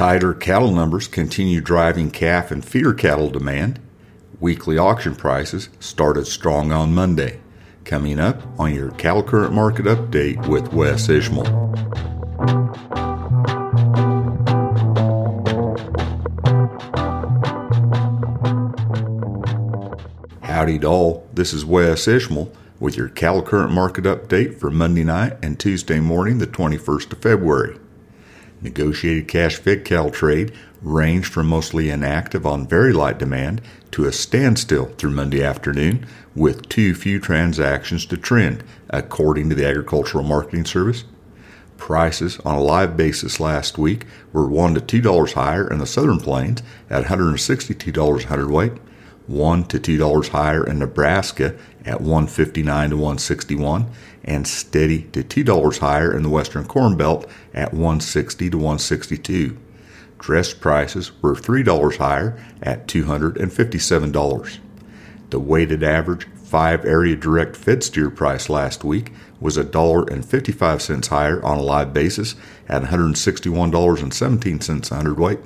Tighter cattle numbers continue driving calf and feeder cattle demand. Weekly auction prices started strong on Monday. Coming up on your Cattle Current Market Update with Wes Ishmael. Howdy doll, this is Wes Ishmael with your Cattle Current Market Update for Monday night and Tuesday morning, the 21st of February. Negotiated cash cattle trade ranged from mostly inactive on very light demand to a standstill through Monday afternoon, with too few transactions to trend, according to the Agricultural Marketing Service. Prices on a live basis last week were one to two dollars higher in the Southern Plains at $162 a hundredweight, one to two dollars higher in Nebraska at 159 to 161, and steady to two dollars higher in the Western Corn Belt at 160 to 162. Dress prices were three dollars higher at $257. The weighted average five area direct fed steer price last week was a dollar and 55 cents higher on a live basis at $161.17 a hundredweight.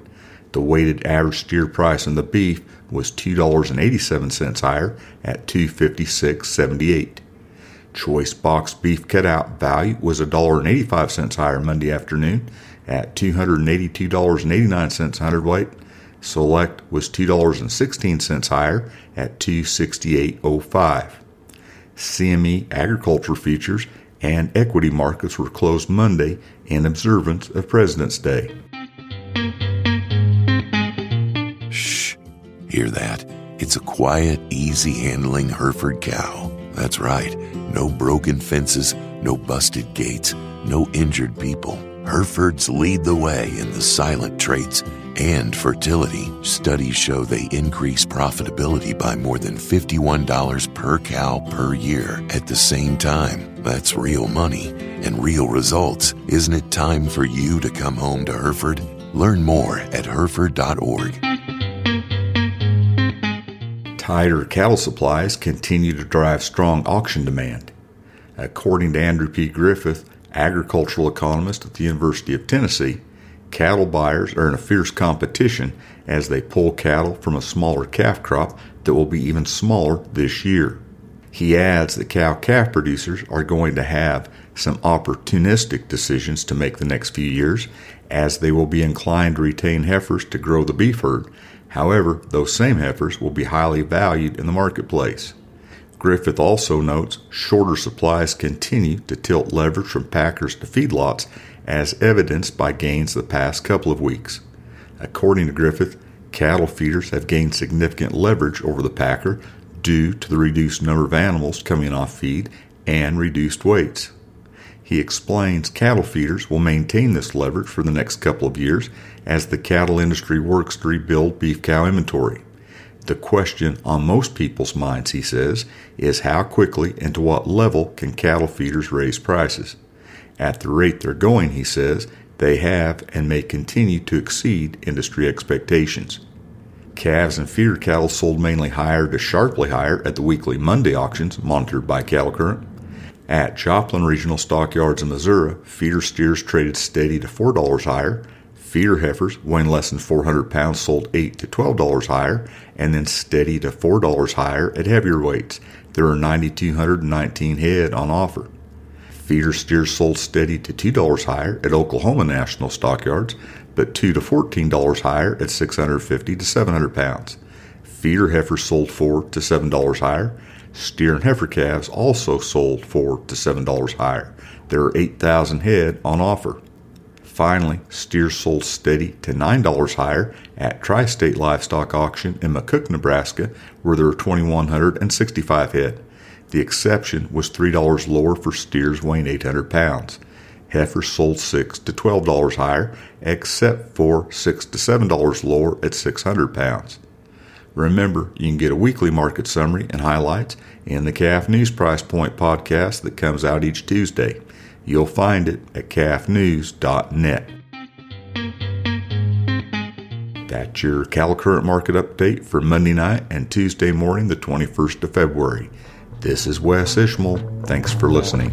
The weighted average steer price in the beef was $2.87 higher at 256.78. Choice box beef cutout value was $1.85 higher Monday afternoon at $282.89 a hundredweight. Select was $2.16 higher at 268.05. CME agriculture futures and equity markets were closed Monday in observance of President's Day. Hear that? It's a quiet, easy handling Hereford cow. That's right. No broken fences, no busted gates, no injured people. Herefords lead the way in the silent traits and fertility. Studies show they increase profitability by more than $51 per cow per year. At the same time, that's real money and real results. Isn't it time for you to come home to Hereford? Learn more at Hereford.org. Tighter cattle supplies continue to drive strong auction demand. According to Andrew P. Griffith, agricultural economist at the University of Tennessee, cattle buyers are in a fierce competition as they pull cattle from a smaller calf crop that will be even smaller this year. He adds that cow calf producers are going to have some opportunistic decisions to make the next few years, as they will be inclined to retain heifers to grow the beef herd. However, those same heifers will be highly valued in the marketplace. Griffith also notes shorter supplies continue to tilt leverage from packers to feedlots, as evidenced by gains the past couple of weeks. According to Griffith, cattle feeders have gained significant leverage over the packer due to the reduced number of animals coming off feed and reduced weights. He explains cattle feeders will maintain this leverage for the next couple of years as the cattle industry works to rebuild beef cow inventory. The question on most people's minds, he says, is how quickly and to what level can cattle feeders raise prices? At the rate they're going, he says, they have and may continue to exceed industry expectations. Calves and feeder cattle sold mainly higher to sharply higher at the weekly Monday auctions monitored by Cattle Current. At Joplin Regional Stockyards in Missouri, feeder steers traded steady to $4 higher. Feeder heifers, weighing less than 400 pounds, sold 8 to $12 higher, and then steady to $4 higher at heavier weights. There are 9,219 head on offer. Feeder steers sold steady to $2 higher at Oklahoma National Stockyards, but 2 to $14 higher at 650 to 700 pounds. Feeder heifers sold 4 to $7 higher. Steer and heifer calves also sold 4 to $7 higher. There are 8,000 head on offer. Finally, steers sold steady to $9 higher at Tri State Livestock Auction in McCook, Nebraska, where there were 2,165 head. The exception was $3 lower for steers weighing 800 pounds. Heifers sold 6 to $12 higher, except for 6 to $7 lower at 600 pounds. Remember, you can get a weekly market summary and highlights in the Calf News Price Point podcast that comes out each Tuesday. You'll find it at calfnews.net. That's your Cattle Current Market Update for Monday night and Tuesday morning, the 21st of February. This is Wes Ishmael. Thanks for listening.